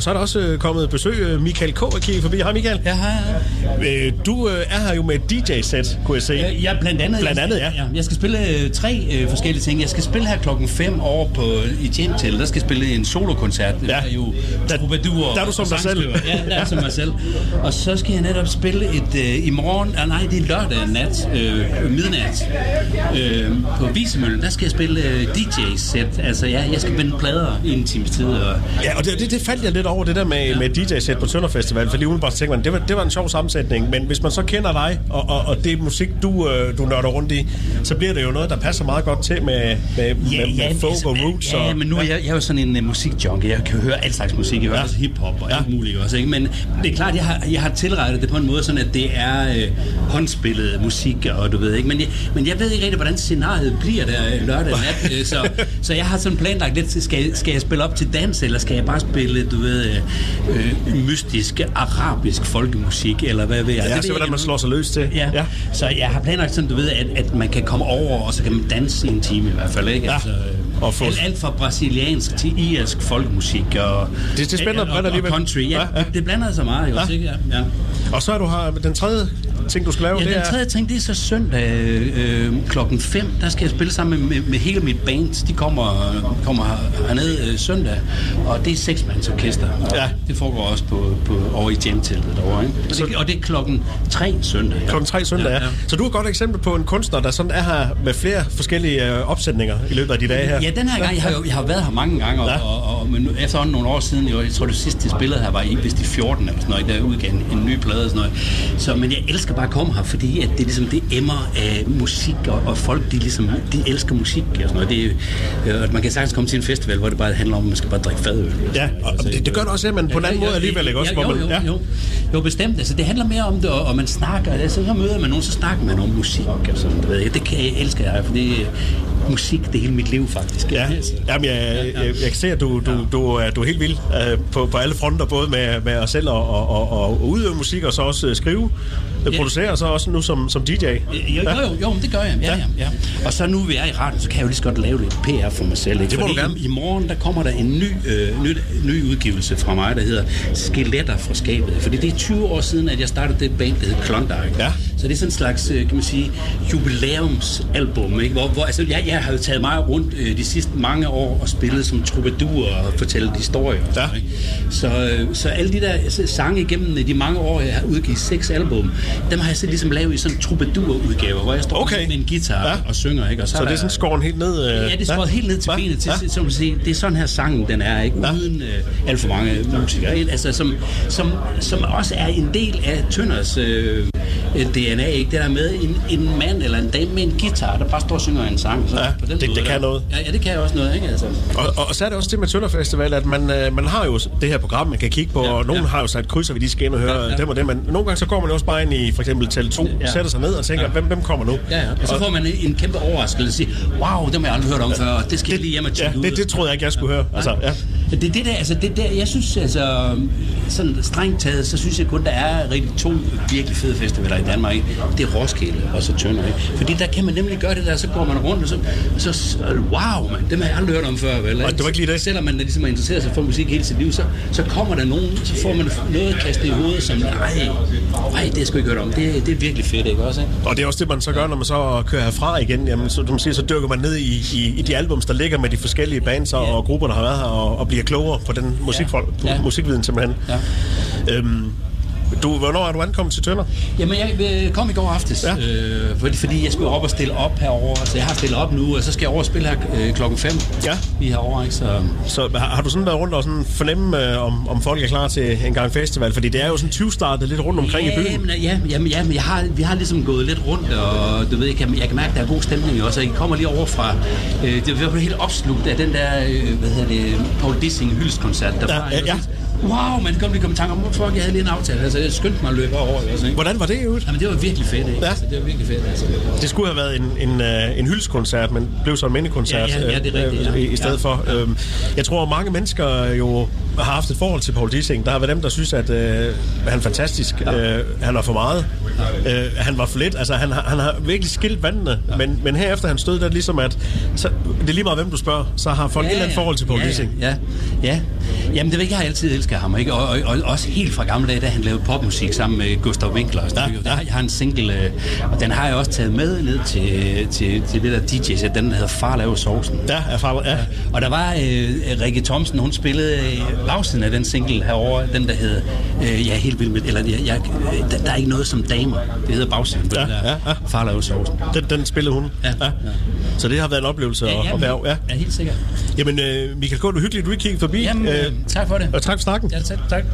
og så er der også øh, kommet besøg. øh, Michael K. er kigget forbi. Hej Michael. Ja, hej. Øh, du er her jo med et DJ-sæt, kunne jeg se. Ja, blandt andet. Blandt andet, ja. Jeg skal spille tre forskellige ting. Jeg skal spille her klokken 5 over på, i Jamtel. Der skal spille en solokoncert. Ja. Der er jo troubadour der er du som dig selv. Ja, der er som mig selv. Og så skal jeg netop spille et øh, i morgen, ah, nej, det er lørdag nat, øh, midnat, øh, på Visemøllen. Der skal jeg spille øh, DJ-sæt. Altså, ja, jeg skal vende plader i en times tid. Og, Ja, og det, det, det faldt jeg lidt over, det der med, ja. med DJ-sæt på Tønder Festival, fordi umiddelbart tænkte man, det var, det var en sjov sammensætning, men hvis man så kender dig, og, og, og det musik, du, øh, du nørder rundt i, så bliver det jo noget, der passer meget godt til med, med, med, med folk og roots. Ja, og, men nu er jeg, jeg er jo sådan en uh, musikjunkie. Jeg kan høre alt slags musik. Jeg hører Ja. ja. også hiphop og Ja. alt muligt også. Ikke? Men det er klart, jeg har, jeg har tilrettet det på en måde, sådan at det er øh, håndspillet musik, og du ved ikke. Men jeg, men jeg ved ikke rigtig, hvordan scenariet bliver der øh, lørdag nat. øh, så, så jeg har sådan planlagt lidt, skal, skal jeg spille op til dans, eller skal jeg bare spille, du ved, øh, øh, mystisk arabisk folkemusik, eller hvad ved jeg. Ja, Det ved hvordan man slår sig løs til. Ja. Ja. Så jeg har planlagt sådan, du ved, at, at man kan komme over, og så kan man danse en time i hvert fald, ikke? Ja. Altså, øh, Og få- alt, alt fra brasiliansk til irsk folkemusik og, Det- det er spændende, og, og, og country. Ja, Ja, ja. Det blander sig meget, jo, Ja. ikke? Ja, ja. Og så er du her, den tredje ting, du skal lave, Ja, det den er... tredje ting, det er så søndag øh, klokken 5. Der skal jeg spille sammen med, med, med hele mit band. De kommer, kommer her- herned øh, søndag, og det er seksmandsorkester. Og Ja. Det foregår også på, på, over i jamteltet derovre. Ikke? Og, det, og det er klokken 3 søndag. Klokken tre søndag, ja, ja. Så du er et godt eksempel på en kunstner, der sådan er her med flere forskellige øh, opsætninger i løbet af de dage her. Ja, den her gang, jeg har jo jeg har været her mange gange, og, Ja. ja. og, og men efterhånden nogle år siden, jo, jeg tror det sidste jeg spillede her var i, vist i 14 eller sådan noget, der udgav en, en ny plade og sådan noget. Så, men jeg elsker bare at komme her, fordi at det, ligesom, det emmer af musik, og, og folk, de, ligesom, de elsker musik og sådan noget. Det, øh, at man kan sagtens komme til en festival, hvor det bare handler om, at man skal bare drikke fadøl. Ja, og det, det gør det også, ja, men på en anden måde alligevel, ikke også? Jo, man, jo, ja. jo, jo, bestemt. Altså, det handler mere om det, og, og man snakker. Altså, så møder man nogen, så snakker man om musik og sådan, ved. jeg. Det kan jeg, elsker jeg, for det musik, det er hele mit liv, faktisk. Ja, Altså. Jamen, jeg, jeg, jeg kan se, at du, du, du, er, du er helt vild uh, på, på alle fronter, både med, med os selv og, og, og, og udøve musik, og så også uh, skrive, ja. Ja. producere, og så også nu som, som DJ. Jo, jo, jo, jo, men det gør jeg. Ja, ja, ja. Og så nu vi er i radioen, så kan jeg jo lige så godt lave lidt PR for mig selv. Ikke? Det må Fordi du gerne. I, I morgen, der kommer der en ny, øh, ny, ny udgivelse fra mig, der hedder Skeletter fra skabet. Fordi det er 20 år siden, at jeg startede det band, der hedder Klondike. Ja. Så det er sådan en slags, øh, kan man sige, jubilæumsalbum, ikke? Hvor, hvor altså, jeg, jeg har jo taget meget rundt øh, de sidste mange år og spillet som troubadour og fortalt historier. Ja. ikke? Så, øh, så alle de der altså, sange igennem øh, de mange år, jeg har udgivet seks album, dem har jeg så ligesom lavet i sådan troubadour-udgaver, hvor jeg står Okay. med en guitar Ja. ja. og synger. Ikke? Og Så det er sådan skåren helt ned? Uh, Ja, det er skåret helt ned til benet. Til, Ja. som du siger, det er sådan her sangen, den er, ikke? Ja. Uden øh, alt for mange musikere. ikke? Altså, som, som, som også er en del af Tønders øh, DNA, ikke? Det der med en, en mand eller en dame med en guitar, der bare står og synger en sang. Så Ja, på den det- måde, det kan der- noget. Ja, ja, det kan også noget, ikke? Altså. Og, og, og så er det også det med Tønder Festival, at man, øh, man har jo det her program, man kan kigge på, Ja, og nogen ja. har jo sat krydser, vi lige skal ind og høre Ja, ja. dem og dem, men nogle gange så går man jo også bare ind i for eksempel tal 2, Ja. sætter sig ned og tænker, Ja. hvem, hvem kommer nu? Ja, ja. Og så får man en kæmpe overraskelse og sige, wow, det har jeg aldrig hørt om før, og det skal jeg lige hjem og Ja, tjekke ud. det, det troede jeg ikke, jeg skulle høre. Altså, ja. Det er det der, altså det der, jeg synes altså, sådan strengt taget, så synes jeg kun, der er rigtig to virkelig fede festivaler i Danmark. Ikke? Det er Roskilde og så Tønder. Ikke? Fordi der kan man nemlig gøre det der, så går man rundt, og så, så så wow, man, dem har jeg aldrig hørt om før, vel? Og det var ikke lige det. Selvom man ligesom har interesseret sig for musik hele sit liv, så, så kommer der nogen, så får man noget kastet i hovedet, som, nej, nej, det har jeg sgu ikke hørt om. Det, det er virkelig fedt, ikke også? Ikke? Og det er også det, man så gør, når man så kører herfra igen. Jamen, så, du siger, så dykker man ned i, i, i de albums, der ligger med de forskellige bands og, og grupper, der har været her, og, og bliver klogere på den musikfolk, på Ja. musikviden simpelthen. Ja. Øhm, du, hvornår er du ankommet til Tønder? Jamen, jeg øh, kom i går aftes, Ja. ja. øh, fordi, fordi jeg skulle op og stille op herover. Så jeg har stillet op nu, og så skal jeg over og spille her øh, klokken 5 Ja. lige herovre. Ikke? Så, Så har, har du sådan været rundt og sådan fornemme, øh, om, om folk er klar til en gang festival? Fordi det er jo sådan 20 startet lidt rundt omkring i byen. Jamen, ja, jamen, ja, men jeg har, vi har ligesom gået lidt rundt, og du ved, jeg kan, jeg kan mærke, at der er god stemning også. Og I kommer lige over fra, øh, det var helt opslugt af den der, øh, hvad hedder det, Paul Dissing hyldskoncert derfra. Ja, ja, ikke? ja. Wow, man kom lige komme i tanke om, hvorfor jeg havde lige en aftale. Altså, jeg skyndte mig at løbe over. Også, ikke? Hvordan var det ud? Jamen, det var virkelig fedt, ikke? Ja. Altså, det var virkelig fedt, altså. Det skulle have været en, en, øh, en hyldskoncert, men blev så en mindekoncert Ja, ja, ja, det er rigtigt, øh, ja. i, i stedet Ja. for. Øhm, Jeg tror, mange mennesker jo har haft et forhold til Paul Dissing. Der har været dem, der synes, at øh, han er fantastisk. Ja. Øh, han var for meget. Ja. Øh, han var for lidt. Altså, han, har, han har virkelig skilt vandene. Ja. Men, men herefter han stod der ligesom, at så, det er lige meget, hvem du spørger, så har folk ja, et eller andet forhold til Paul ja, Dissing. Ja, ja. Jamen, det ved jeg, jeg har altid elsket ham. Ikke? Og, og, og, også helt fra gamle dage, da han lavede popmusik sammen med Gustav Winkler. Og ja, ja. Jeg har en single, øh, og den har jeg også taget med ned til, til, til det der DJ-sæt. Den hedder Far laver sovsen. Ja, ja, far, ja. Og der var øh, Rikke Thomsen, hun spillede øh, bagsiden af den single herovre, den der hed øh, Jeg er helt vild med, eller jeg, jeg, der, der er ikke noget som damer. Det hedder bagsiden på Ja, den der ja, ja. Far laver sovsen. Den, den spillede hun. Ja, ja. Så det har været en oplevelse Ja, ja, at være. Ja. ja, helt sikkert. Jamen, øh, Michael K., du hyggeligt, du ikke kiggede forbi. Jamen, øh, tak for det. Og tak for snakken. Ja, tak. tak.